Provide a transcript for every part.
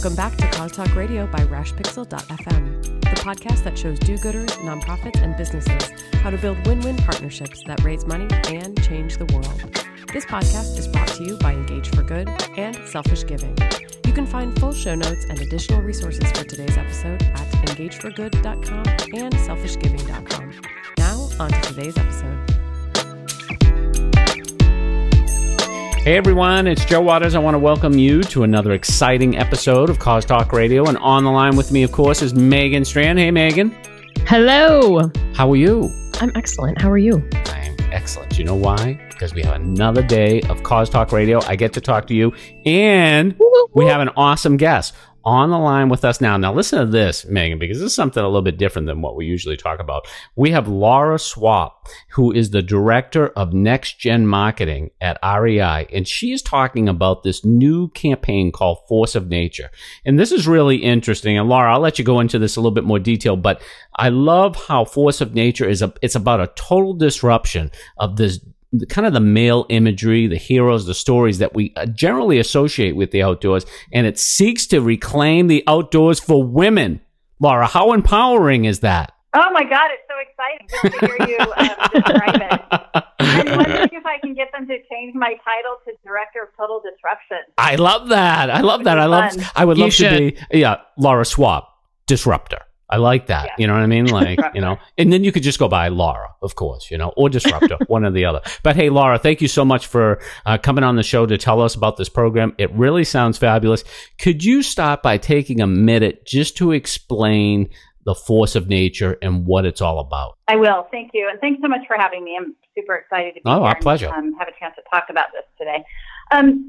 Welcome back to Cause Talk Radio by RashPixel.fm, the podcast that shows do gooders, nonprofits, and businesses how to build win win partnerships that raise money and change the world. This podcast is brought to you by Engage for Good and Selfish Giving. You can find full show notes and additional resources for today's episode at engageforgood.com and selfishgiving.com. Now, on to today's episode. Hey everyone, it's Joe Waters. I want to welcome you to another exciting episode of Cause Talk Radio. And on the line with me, of course, is Megan Strand. Hey, Megan. Hello. How are you? I'm excellent. How are you? I'm excellent. You know why? Because we have another day of Cause Talk Radio. I get to talk to you, and we have an awesome guest on the line with us now. Now, listen to this, Megan, because this is something a little bit different than what we usually talk about. We have Laura Swap, who is the director of next gen marketing at REI, and she is talking about this new campaign called Force of Nature. And this is really interesting. And Laura, I'll let you go into this a little bit more detail, but I love how Force of Nature is a, it's about a total disruption of this the, kind of the male imagery, the heroes, the stories that we uh, generally associate with the outdoors, and it seeks to reclaim the outdoors for women. Laura, how empowering is that? Oh my God, it's so exciting just to hear you um, describe it. I'm wondering if I can get them to change my title to Director of Total Disruption. I love that. I love that. I love. I would You love to be yeah, Laura Swap, disruptor. I like that. Yeah. You know what I mean? Like, you know, and then you could just go by Laura, of course, you know, or Disruptor, one or the other. But hey, Laura, thank you so much for uh, coming on the show to tell us about this program. It really sounds fabulous. Could you start by taking a minute just to explain the force of nature and what it's all about? I will. Thank you. And thanks so much for having me. I'm super excited to be Oh, here our and, pleasure. um, have a chance to talk about this today. Um,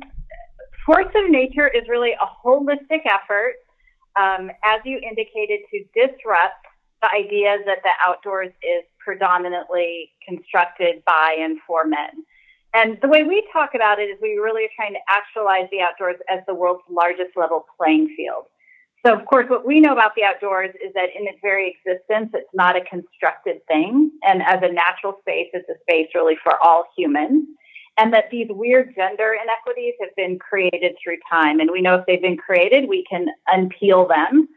Force of Nature is really a holistic effort, um, as you indicated, to disrupt the idea that the outdoors is predominantly constructed by and for men. And the way we talk about it is we really are trying to actualize the outdoors as the world's largest level playing field. So, of course, what we know about the outdoors is that in its very existence, it's not a constructed thing. And as a natural space, it's a space really for all humans. And that these weird gender inequities have been created through time. And we know if they've been created, we can unpeel them.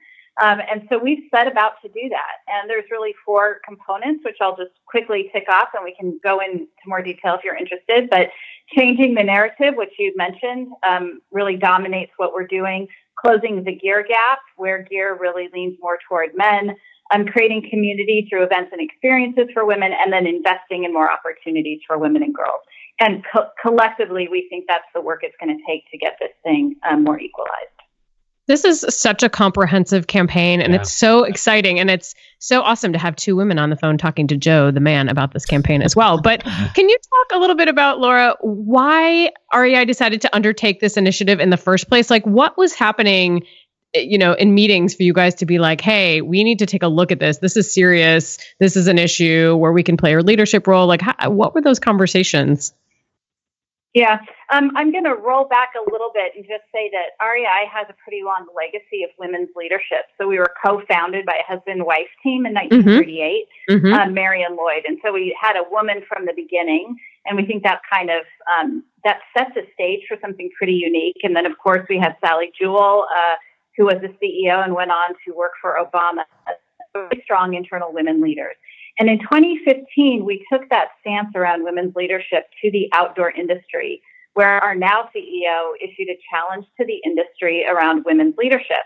Um, and so we've set about to do that. And there's really four components, which I'll just quickly tick off and we can go into more detail if you're interested. But changing the narrative, which you mentioned, um, really dominates what we're doing. Closing the gear gap, where gear really leans more toward men. Um, creating community through events and experiences for women, and then investing in more opportunities for women and girls. And co- collectively, we think that's the work it's going to take to get this thing um, more equalized. This is such a comprehensive campaign and Yeah. it's so exciting and it's so awesome to have two women on the phone talking to Joe, the man, about this campaign as well. But can you talk a little bit about Laura why REI decided to undertake this initiative in the first place? Like what was happening you know in meetings for you guys to be like, "Hey, we need to take a look at this. This is serious. This is an issue where we can play a leadership role." Like how, what were those conversations? Yeah, um, I'm going to roll back a little bit and just say that REI has a pretty long legacy of women's leadership. So we were co-founded by a husband-wife team in 1938, Mhm. um, Mary and Lloyd, and so we had a woman from the beginning, and we think that kind of um, that sets a stage for something pretty unique. And then, of course, we had Sally Jewell, uh, who was the CEO and went on to work for Obama, very strong internal women leaders. And in 2015, we took that stance around women's leadership to the outdoor industry, where our now CEO issued a challenge to the industry around women's leadership.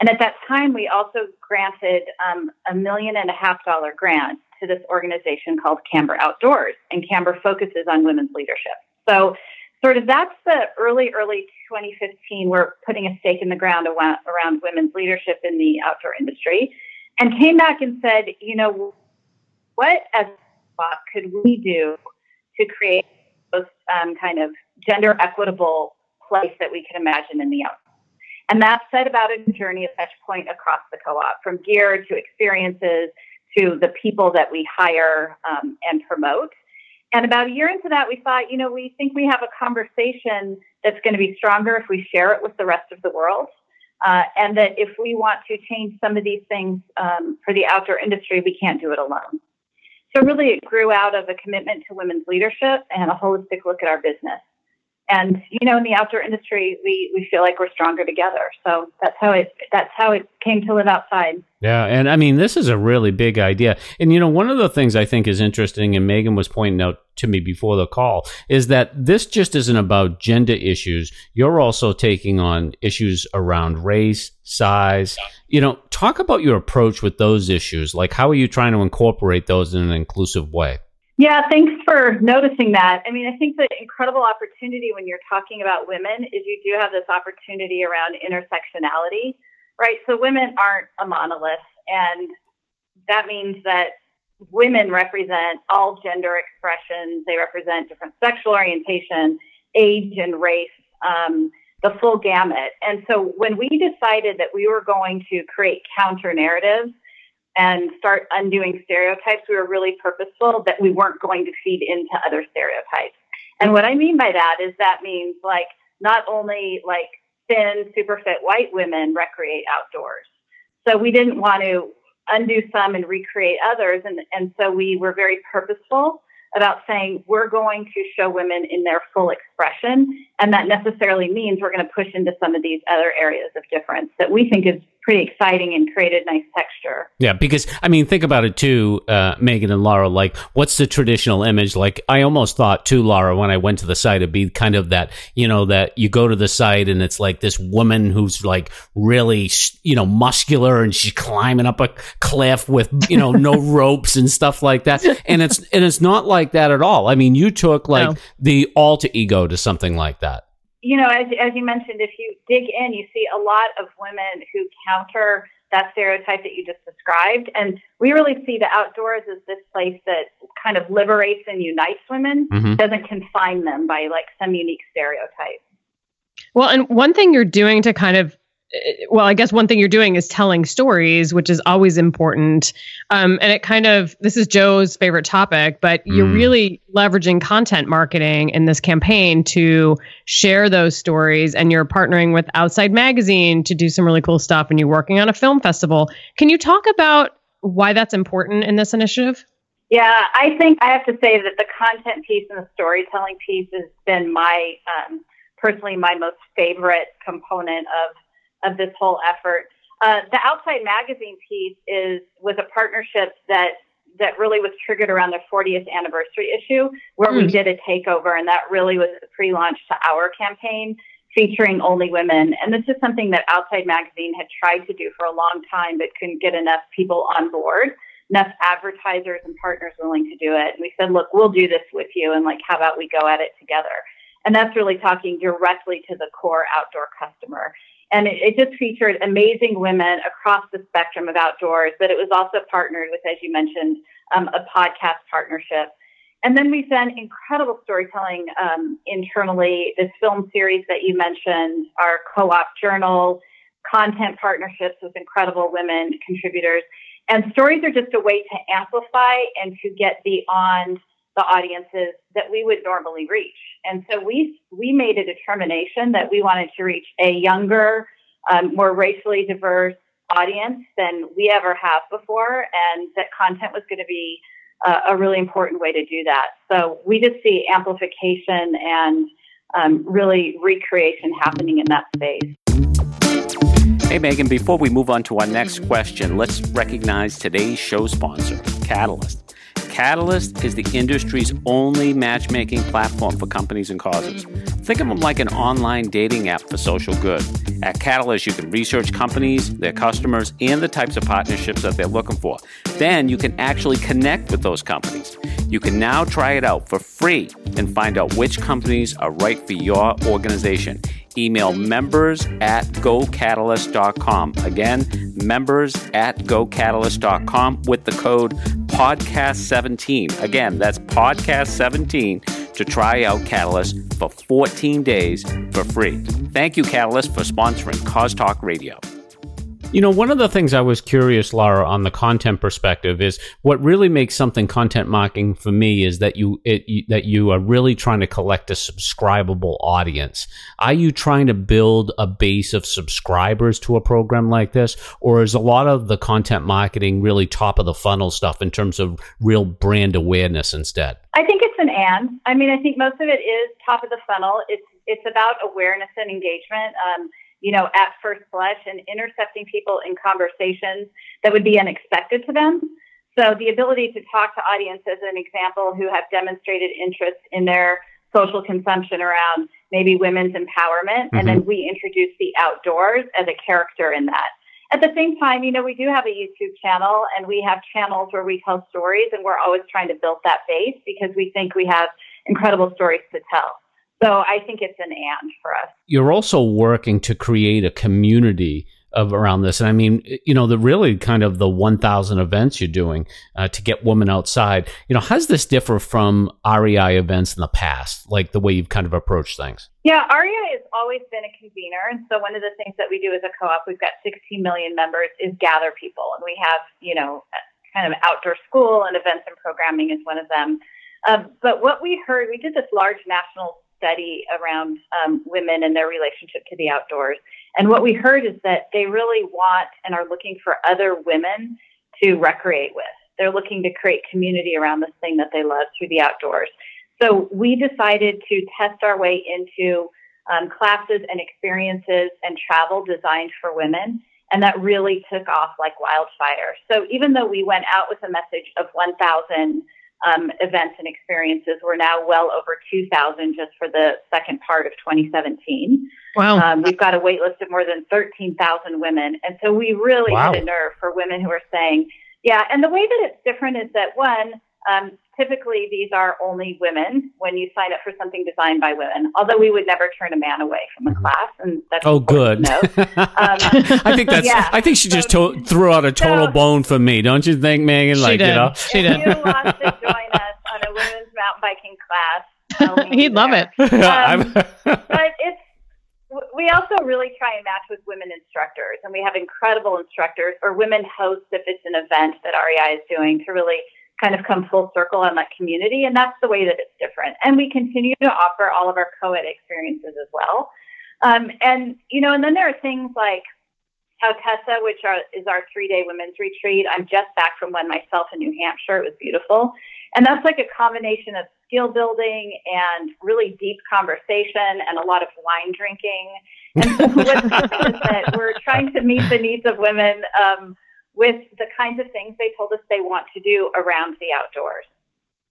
And at that time, we also granted um, a million and a half dollar grant to this organization called Camber Outdoors, and Camber focuses on women's leadership. So, sort of that's the early, early 2015. We're putting a stake in the ground around, around women's leadership in the outdoor industry, and came back and said, you know, what as could we do to create those um, kind of gender equitable place that we can imagine in the outdoors? And that set about a journey of touch point across the co-op, from gear to experiences to the people that we hire um, and promote. And about a year into that, we thought, you know, we think we have a conversation that's going to be stronger if we share it with the rest of the world. Uh, and that if we want to change some of these things um, for the outdoor industry, we can't do it alone. So really, it grew out of a commitment to women's leadership and a holistic look at our business. and you know, in the outdoor industry, we we feel like we're stronger together. So that's how it that's how it came to live outside. Yeah, and I mean, this is a really big idea. And you know, one of the things I think is interesting, and Megan was pointing out to me before the call, is that this just isn't about gender issues. You're also taking on issues around race, size. You know, talk about your approach with those issues. Like, how are you trying to incorporate those in an inclusive way? Yeah, thanks for noticing that. I mean, I think the incredible opportunity when you're talking about women is you do have this opportunity around intersectionality, right? So women aren't a monolith, and that means that women represent all gender expressions. They represent different sexual orientation, age, and race, um, the full gamut. And so when we decided that we were going to create counter narratives, and start undoing stereotypes, we were really purposeful that we weren't going to feed into other stereotypes. And what I mean by that is that means like not only like thin, super fit white women recreate outdoors. So we didn't want to undo some and recreate others. And, and so we were very purposeful about saying we're going to show women in their full expression. And that necessarily means we're going to push into some of these other areas of difference that we think is pretty exciting and created nice texture. Yeah, because I mean, think about it too, uh, Megan and Laura. Like, what's the traditional image? Like, I almost thought too, Laura, when I went to the site, it'd be kind of that, you know, that you go to the site and it's like this woman who's like really, you know, muscular and she's climbing up a cliff with, you know, no ropes and stuff like that. And it's and it's not like that at all. I mean, you took like no. the alter ego to something like that you know, as, as you mentioned, if you dig in, you see a lot of women who counter that stereotype that you just described. And we really see the outdoors as this place that kind of liberates and unites women, mm-hmm. doesn't confine them by like some unique stereotype. Well, and one thing you're doing to kind of well, I guess one thing you're doing is telling stories, which is always important. Um, and it kind of, this is Joe's favorite topic, but mm. you're really leveraging content marketing in this campaign to share those stories. And you're partnering with Outside Magazine to do some really cool stuff. And you're working on a film festival. Can you talk about why that's important in this initiative? Yeah, I think I have to say that the content piece and the storytelling piece has been my, um, personally, my most favorite component of of this whole effort. Uh, the Outside Magazine piece is was a partnership that that really was triggered around the 40th anniversary issue, where mm. we hmm. did a takeover, and that really was the pre-launch to our campaign featuring only women. And this is something that Outside Magazine had tried to do for a long time, but couldn't get enough people on board, enough advertisers and partners willing to do it. And we said, look, we'll do this with you, and like, how about we go at it together? And that's really talking directly to the core outdoor customer. And it, it, just featured amazing women across the spectrum of outdoors, but it was also partnered with, as you mentioned, um, a podcast partnership. And then we've done incredible storytelling um, internally. This film series that you mentioned, our co op journal, content partnerships with incredible women contributors. And stories are just a way to amplify and to get beyond the audiences that we would normally reach. And so we we made a determination that we wanted to reach a younger, um, more racially diverse audience than we ever have before, and that content was going to be uh, a really important way to do that. So we just see amplification and um, really recreation happening in that space. Hey, Megan, before we move on to our next question, let's recognize today's show sponsor, Catalyst. Catalyst is the industry's only matchmaking platform for companies and causes. Think of them like an online dating app for social good. At Catalyst, you can research companies, their customers, and the types of partnerships that they're looking for. Then you can actually connect with those companies. You can now try it out for free and find out which companies are right for your organization email members at gocatalyst.com. Again, members at gocatalyst.com with the code podcast17. Again, that's podcast17 to try out Catalyst for 14 days for free. Thank you, Catalyst, for sponsoring Cause Talk Radio. You know, one of the things I was curious, Laura, on the content perspective is what really makes something content marketing for me is that you, it, you, that you are really trying to collect a subscribable audience. Are you trying to build a base of subscribers to a program like this, or is a lot of the content marketing really top of the funnel stuff in terms of real brand awareness instead? I think it's an and. I mean, I think most of it is top of the funnel. It's it's about awareness and engagement. Um, you know, at first blush and intercepting people in conversations that would be unexpected to them. So the ability to talk to audiences, an example, who have demonstrated interest in their social consumption around maybe women's empowerment, mm-hmm. and then we introduce the outdoors as a character in that. At the same time, you know, we do have a YouTube channel and we have channels where we tell stories, and we're always trying to build that base because we think we have incredible stories to tell. So I think it's an and for us. You're also working to create a community of around this. And I mean, you know, the really kind of the 1000 events you're doing uh, to get women outside, you know, how does this differ from REI events in the past, like the way you've kind of approached things? Yeah, REI has always been a convener. And so one of the things that we do as a co-op, we've got 16 million members, is gather people. And we have, you know, kind of outdoor school and events and programming is one of them. Um, but what we heard, we did this large national study around um, women and their relationship to the outdoors. And what we heard is that they really want and are looking for other women to recreate with. They're looking to create community around this thing that they love through the outdoors. So we decided to test our way into um, classes and experiences and travel designed for women. And that really took off like wildfire. So even though we went out with a message of 1,000 um, events and experiences. We're now well over 2,000 just for the second part of 2017. Wow. Um, we've got a wait list of more than 13,000 women. And so we really wow. hit a nerve for women who are saying, yeah. And the way that it's different is that one, um, typically these are only women when you sign up for something designed by women, although we would never turn a man away from a mm-hmm. class. And that's oh, good. No. Um, I think that's, yeah. I think she just so, to- threw out a total so, bone for me. Don't you think, Megan? She like, did. you know, she did. If you want to join us on a women's mountain biking class, he'd love it. Um, but it's, we also really try and match with women instructors, and we have incredible instructors or women hosts if it's an event that REI is doing to really kind of come full circle on that community. And that's the way that it's different. And we continue to offer all of our co-ed experiences as well. Um, and, you know, and then there are things like Outessa, which are, is our three-day women's retreat. I'm just back from one myself in New Hampshire. It was beautiful. And that's like a combination of skill building and really deep conversation and a lot of wine drinking. And so what's happening is that we're trying to meet the needs of women um, with the kinds of things they told us they want to do around the outdoors.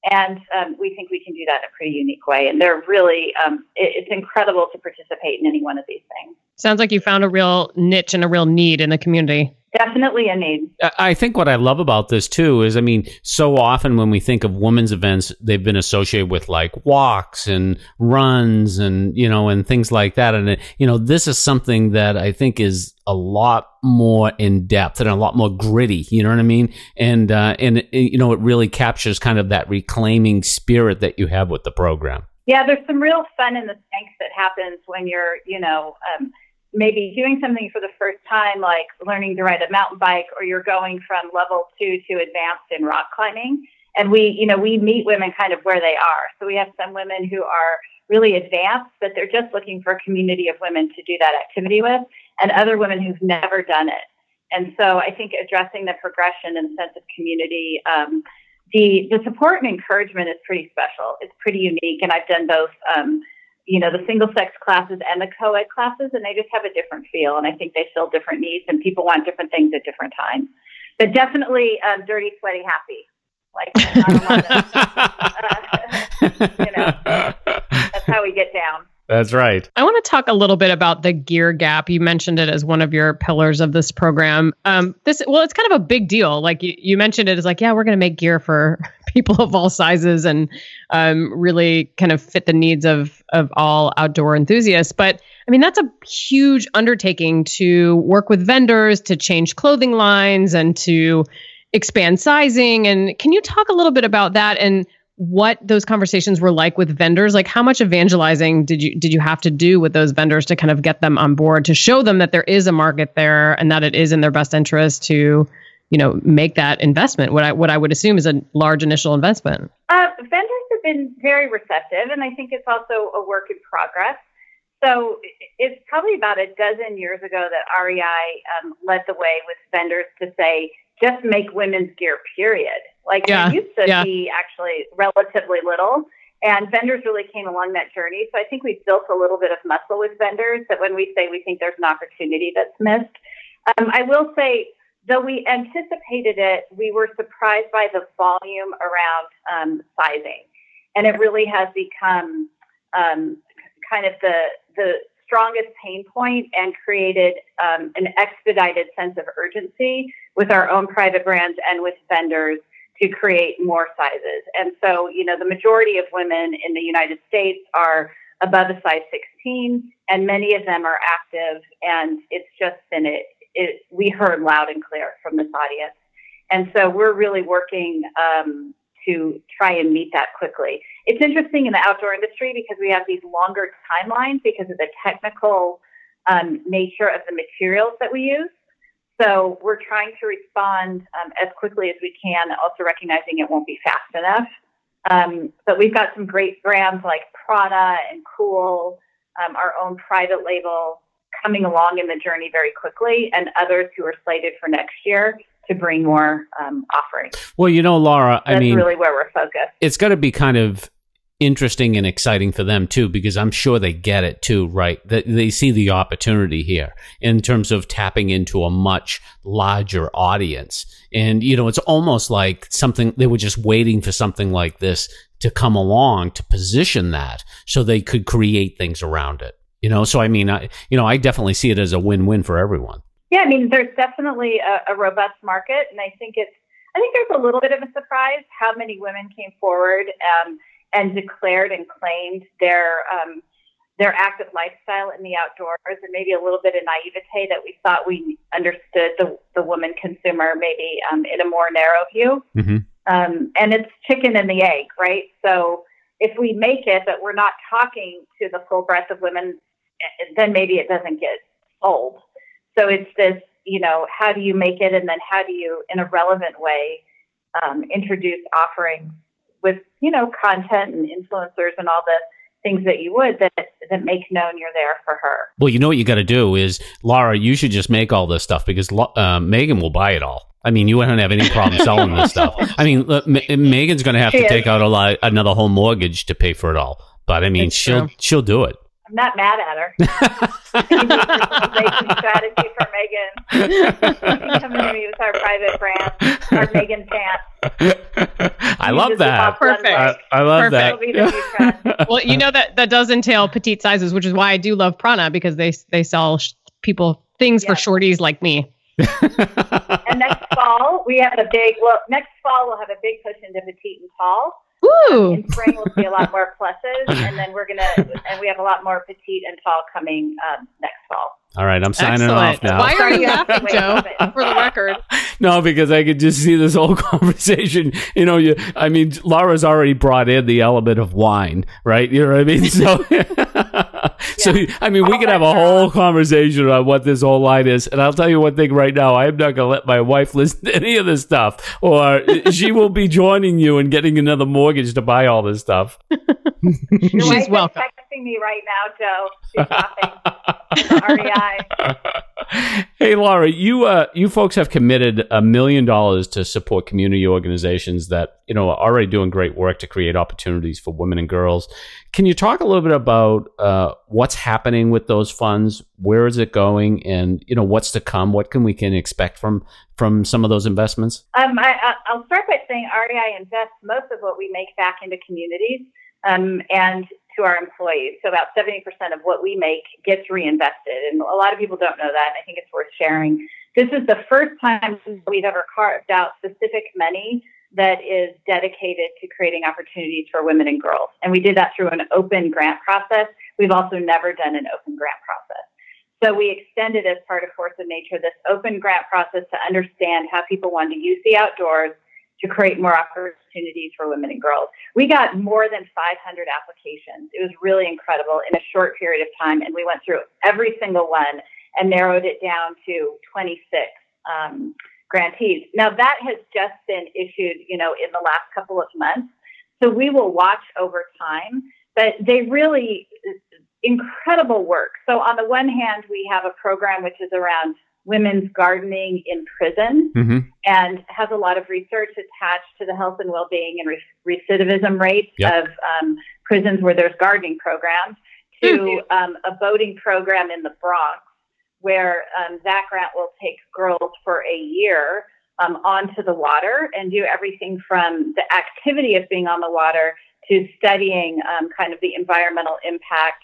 And um, we think we can do that in a pretty unique way. And they're really, um, it, it's incredible to participate in any one of these things. Sounds like you found a real niche and a real need in the community. Definitely a need. I think what I love about this too is, I mean, so often when we think of women's events, they've been associated with like walks and runs and, you know, and things like that. And, you know, this is something that I think is a lot more in depth and a lot more gritty. You know what I mean? And, uh, and, it, you know, it really captures kind of that reclaiming spirit that you have with the program. Yeah, there's some real fun in the tanks that happens when you're, you know, um, maybe doing something for the first time, like learning to ride a mountain bike, or you're going from level two to advanced in rock climbing. And we, you know, we meet women kind of where they are. So we have some women who are really advanced, but they're just looking for a community of women to do that activity with, and other women who've never done it. And so I think addressing the progression and sense of community, um, the the support and encouragement is pretty special. It's pretty unique, and I've done both. Um, you know, the single sex classes and the co-ed classes, and they just have a different feel. And I think they fill different needs, and people want different things at different times. But definitely, um, dirty, sweaty, happy. Like, uh, you know, that's how we get down. That's right. I want to talk a little bit about the gear gap. You mentioned it as one of your pillars of this program. Um, this well, it's kind of a big deal. Like you, you mentioned it as like, yeah, we're going to make gear for people of all sizes and um, really kind of fit the needs of of all outdoor enthusiasts. But I mean, that's a huge undertaking to work with vendors to change clothing lines and to expand sizing. And can you talk a little bit about that and what those conversations were like with vendors. Like how much evangelizing did you did you have to do with those vendors to kind of get them on board to show them that there is a market there and that it is in their best interest to you know make that investment what i what i would assume is a large initial investment uh, vendors have been very receptive and i think it's also a work in progress so it's probably about a dozen years ago that REI um, led the way with vendors to say, just make women's gear, period. Like yeah, used to yeah. be actually relatively little. And vendors really came along that journey. So I think we've built a little bit of muscle with vendors that when we say we think there's an opportunity that's missed. Um, I will say, though we anticipated it, we were surprised by the volume around um, sizing. And it really has become um, kind of the the strongest pain point and created um, an expedited sense of urgency with our own private brands and with vendors to create more sizes. And so, you know, the majority of women in the United States are above a size 16, and many of them are active. And it's just been it, it we heard loud and clear from this audience. And so we're really working um, to try and meet that quickly. It's interesting in the outdoor industry because we have these longer timelines because of the technical um, nature of the materials that we use. So we're trying to respond um, as quickly as we can, also recognizing it won't be fast enough. Um, but we've got some great brands like Prana and Kühl, um, our own private label coming along in the journey very quickly, and others who are slated for next year to bring more um, offerings. Well, you know, Laura, I That's mean, really where we're focused. It's got to be kind of interesting and exciting for them too, because I'm sure they get it too, right? That they see the opportunity here in terms of tapping into a much larger audience. And, you know, it's almost like something they were just waiting for something like this to come along to position that so they could create things around it. You know, so I mean, I, you know, I definitely see it as a win-win for everyone. Yeah, I mean, there's definitely a, a robust market, and I think it's. I think there's a little bit of a surprise how many women came forward um, and declared and claimed their um, their active lifestyle in the outdoors, and maybe a little bit of naivete that we thought we understood the the woman consumer maybe um, in a more narrow view. Mm-hmm. Um, and it's chicken and the egg, right? So if we make it, but we're not talking to the full breadth of women, eh, then maybe it doesn't get sold. So it's this, you know, how do you make it, and then how do you, in a relevant way, um, introduce offerings with, you know, content and influencers and all the things that you would that that make known you're there for her. Well, you know what you got to do is, Laura, you should just make all this stuff because uh, Megan will buy it all. I mean, you wouldn't have any problem selling this stuff. I mean, look, Megan's going to have she to is. take out a lot, another whole mortgage to pay for it all. But I mean, she'll true. she'll do it. I'm not mad at her. strategy for Megan. Coming to me with our private brand, our Megan pants. I love that. Perfect. I, I love Perfect. that. well, you know that that does entail petite sizes, which is why I do love Prana because they they sell sh- people things yes. for shorties like me. and next fall we have a big well next fall we'll have a big push into petite and tall Ooh. In spring, we'll see a lot more pluses, and then we're gonna, and we have a lot more petite and tall coming um, next fall. All right, I'm signing Excellent. off now. Why are you laughing, Joe? For the record. No, because I could just see this whole conversation. You know, you, I mean, Laura's already brought in the element of wine, right? You know what I mean? So, so I mean, we oh could have a whole conversation on what this whole line is. And I'll tell you one thing right now: I am not going to let my wife listen to any of this stuff, or she will be joining you and getting another mortgage to buy all this stuff. She's welcome. Texting me right now, Joe. She's laughing. REI. Hey, Laura, you uh, you folks have committed a million dollars to support community organizations that you know are already doing great work to create opportunities for women and girls. Can you talk a little bit about uh, what's happening with those funds? Where is it going, and you know what's to come? What can we can expect from from some of those investments? Um, I, I'll start by saying REI invests most of what we make back into communities um, and to our employees. So about 70% of what we make gets reinvested. And a lot of people don't know that. And I think it's worth sharing. This is the first time we've ever carved out specific money that is dedicated to creating opportunities for women and girls. And we did that through an open grant process. We've also never done an open grant process. So we extended as part of Force of Nature this open grant process to understand how people want to use the outdoors to create more opportunities for women and girls. We got more than 500 applications. It was really incredible in a short period of time, and we went through every single one and narrowed it down to 26 um, grantees. Now that has just been issued, you know, in the last couple of months. So we will watch over time, but they really incredible work. So on the one hand, we have a program which is around women's gardening in prison mm-hmm. and has a lot of research attached to the health and well-being and re- recidivism rates yep. of um, prisons where there's gardening programs to mm-hmm. um, a boating program in the Bronx where um, Zach Grant will take girls for a year um, onto the water and do everything from the activity of being on the water to studying um, kind of the environmental impact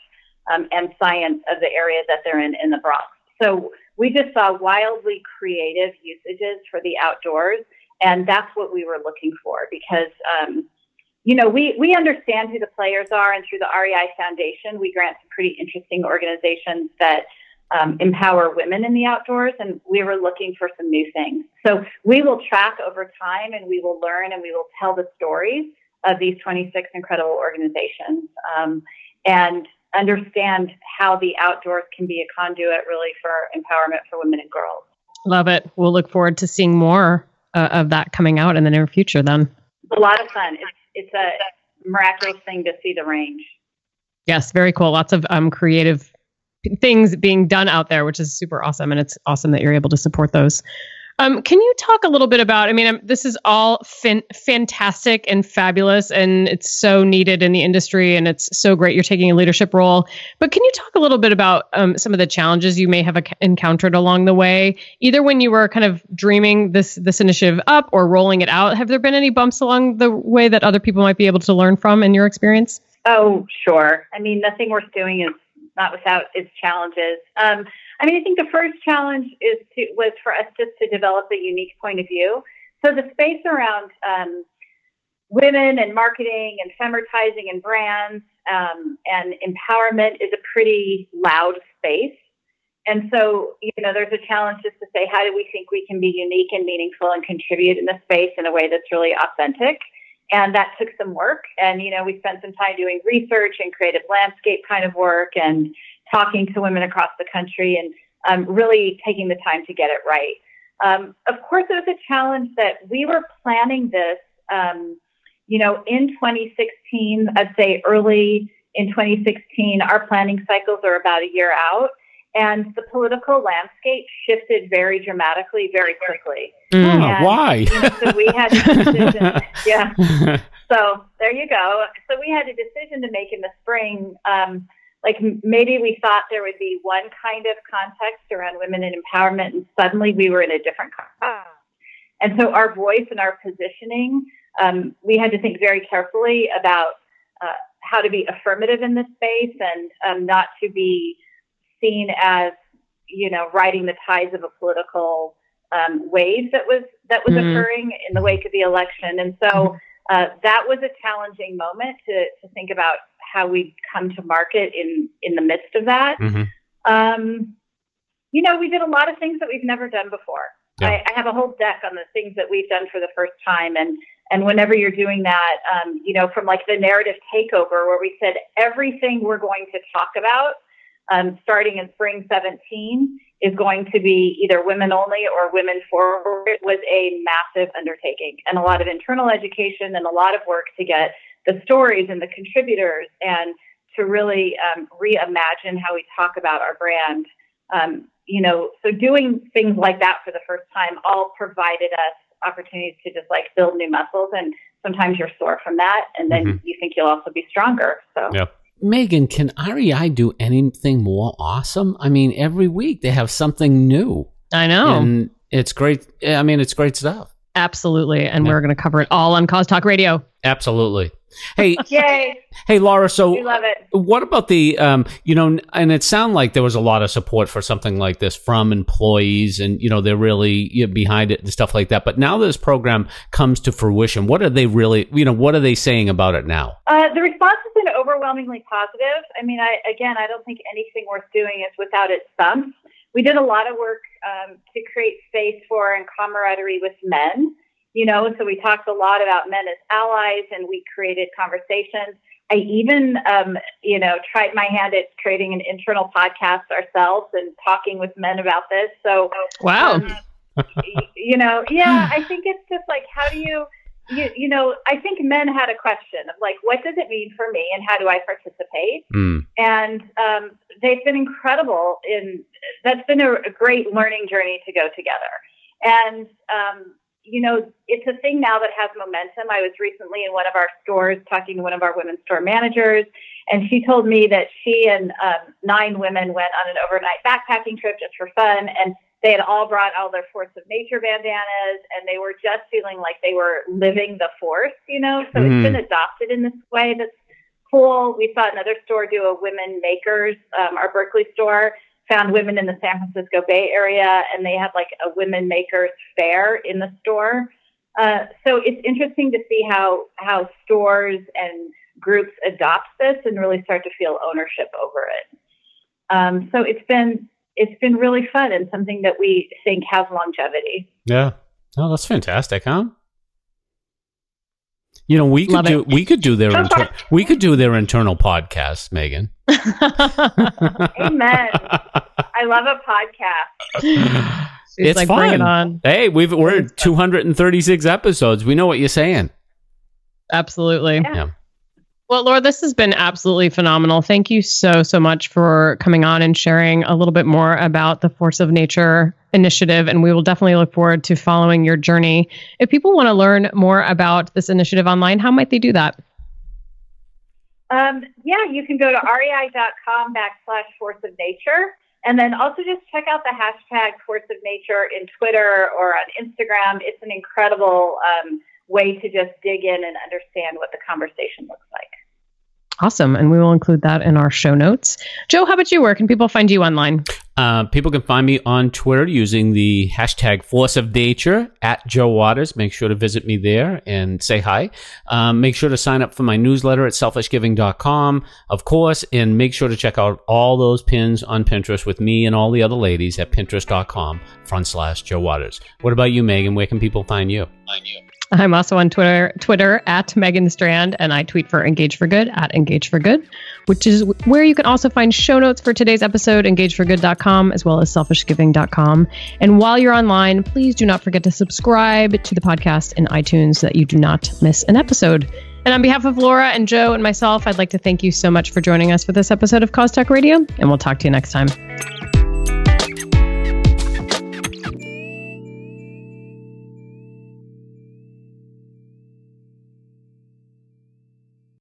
um, and science of the area that they're in in the Bronx. So we just saw wildly creative usages for the outdoors, and that's what we were looking for because. Um, you know, we, we understand who the players are, and through the REI Foundation, we grant some pretty interesting organizations that um, empower women in the outdoors, and we were looking for some new things. So we will track over time, and we will learn, and we will tell the stories of these 26 incredible organizations. Um, and understand how the outdoors can be a conduit really for empowerment for women and girls. Love it. We'll look forward to seeing more uh, of that coming out in the near future then. It's a lot of fun. It's, it's a miraculous thing to see the range. Yes, very cool. Lots of um, creative things being done out there, which is super awesome. And it's awesome that you're able to support those. Um, can you talk a little bit about? I mean, um, this is all fin- fantastic and fabulous, and it's so needed in the industry, and it's so great you're taking a leadership role. But can you talk a little bit about um, some of the challenges you may have ac- encountered along the way, either when you were kind of dreaming this this initiative up or rolling it out? Have there been any bumps along the way that other people might be able to learn from in your experience? Oh, sure. I mean, nothing worth doing is not without its challenges. Um, I mean, I think the first challenge is to, was for us just to develop a unique point of view. So the space around um, women and marketing and femvertising and brands um, and empowerment is a pretty loud space. And so, you know, there's a challenge just to say, how do we think we can be unique and meaningful and contribute in the space in a way that's really authentic? And that took some work. And, you know, we spent some time doing research and creative landscape kind of work and talking to women across the country and um, really taking the time to get it right. Um, of course, it was a challenge that we were planning this, um, you know, in 2016, I'd say early in 2016, our planning cycles are about a year out. And the political landscape shifted very dramatically, very quickly. Mm. And, why? You know, so we had a decision. yeah. So there you go. So we had a decision to make in the spring. Um, like maybe we thought there would be one kind of context around women and empowerment, and suddenly we were in a different context. And so our voice and our positioning, um, we had to think very carefully about uh, how to be affirmative in this space and um, not to be seen as, you know, riding the tides of a political um, wave that was that was mm-hmm. occurring in the wake of the election. And so uh, that was a challenging moment to to think about how we come to market in in the midst of that. Mm-hmm. Um, you know, we did a lot of things that we've never done before. Yeah. I, I, have a whole deck on the things that we've done for the first time, and and whenever you're doing that, um, you know, from like the narrative takeover, where we said everything we're going to talk about, um, starting in spring 17, is going to be either women only or women forward, was a massive undertaking and a lot of internal education and a lot of work to get the stories and the contributors and to really um, reimagine how we talk about our brand. Um, you know, so doing things like that for the first time all provided us opportunities to just like build new muscles. And sometimes you're sore from that, and then mm-hmm. you think you'll also be stronger. So. Yep. Megan, can REI do anything more awesome? I mean, every week they have something new. I know. And it's great. I mean, it's great stuff. Absolutely. And yeah. we're going to cover it all on Cause Talk Radio. Absolutely. Hey, yay! Hey, Laura. So, we love it. What about the, um, you know, and it sounded like there was a lot of support for something like this from employees, and you know, they're really you know, behind it and stuff like that. But now this program comes to fruition, what are they really, you know, what are they saying about it now? Uh, the response has been overwhelmingly positive. I mean, I again, I don't think anything worth doing is without its bumps. We did a lot of work um, to create space for and camaraderie with men you know, so we talked a lot about men as allies and we created conversations. I even, um, you know, tried my hand at creating an internal podcast ourselves and talking with men about this. So, wow. Um, you know, yeah, I think it's just like, how do you, you, you know, I think men had a question of like, what does it mean for me and how do I participate? Mm. And um, they've been incredible in, that's been a, a, great learning journey to go together. And, um, you know, it's a thing now that has momentum. I was recently in one of our stores talking to one of our women's store managers, and she told me that she and um, nine women went on an overnight backpacking trip just for fun, and they had all brought all their Force of Nature bandanas, and they were just feeling like they were living the Force, you know. So mm. it's been adopted in this way. That's cool. We saw another store do a women makers, um, our Berkeley store found women in the San Francisco Bay Area, and they had like a women makers fair in the store. Uh, so it's interesting to see how how stores and groups adopt this and really start to feel ownership over it. Um, so it's been it's been really fun and something that we think has longevity. Yeah. Oh, that's fantastic, huh? You know, we could Love do it. we could do their inter- we could do their internal podcast, Megan. Amen. I love a podcast. She's it's like, fun. Bring it on. Hey, we've we're 236 episodes. We know what you're saying. Absolutely. Yeah. yeah. Well, Laura, this has been absolutely phenomenal. Thank you so, so much for coming on and sharing a little bit more about the Force of Nature initiative. And we will definitely look forward to following your journey. If people want to learn more about this initiative online, how might they do that? Um, yeah, you can go to rei.com backslash force of nature. And then also just check out the hashtag force of nature in Twitter or on Instagram. It's an incredible um, way to just dig in and understand what the conversation looks like. Awesome. And we will include that in our show notes. Joe, how about you? Where can people find you online? Uh, people can find me on Twitter using the hashtag Force of Nature at Joe Waters. Make sure to visit me there and say hi. Um, make sure to sign up for my newsletter at selfishgiving.com, of course, and make sure to check out all those pins on Pinterest with me and all the other ladies at pinterest.com front slash Joe Waters. What about you, Megan? Where can people find you? Find you. I'm also on Twitter, Twitter at Megan Strand, and I tweet for Engage for Good at Engage for Good, which is where you can also find show notes for today's episode, engageforgood.com, as well as selfishgiving.com. And while you're online, please do not forget to subscribe to the podcast in iTunes so that you do not miss an episode. And on behalf of Laura and Joe and myself, I'd like to thank you so much for joining us for this episode of Cause Talk Radio, and we'll talk to you next time.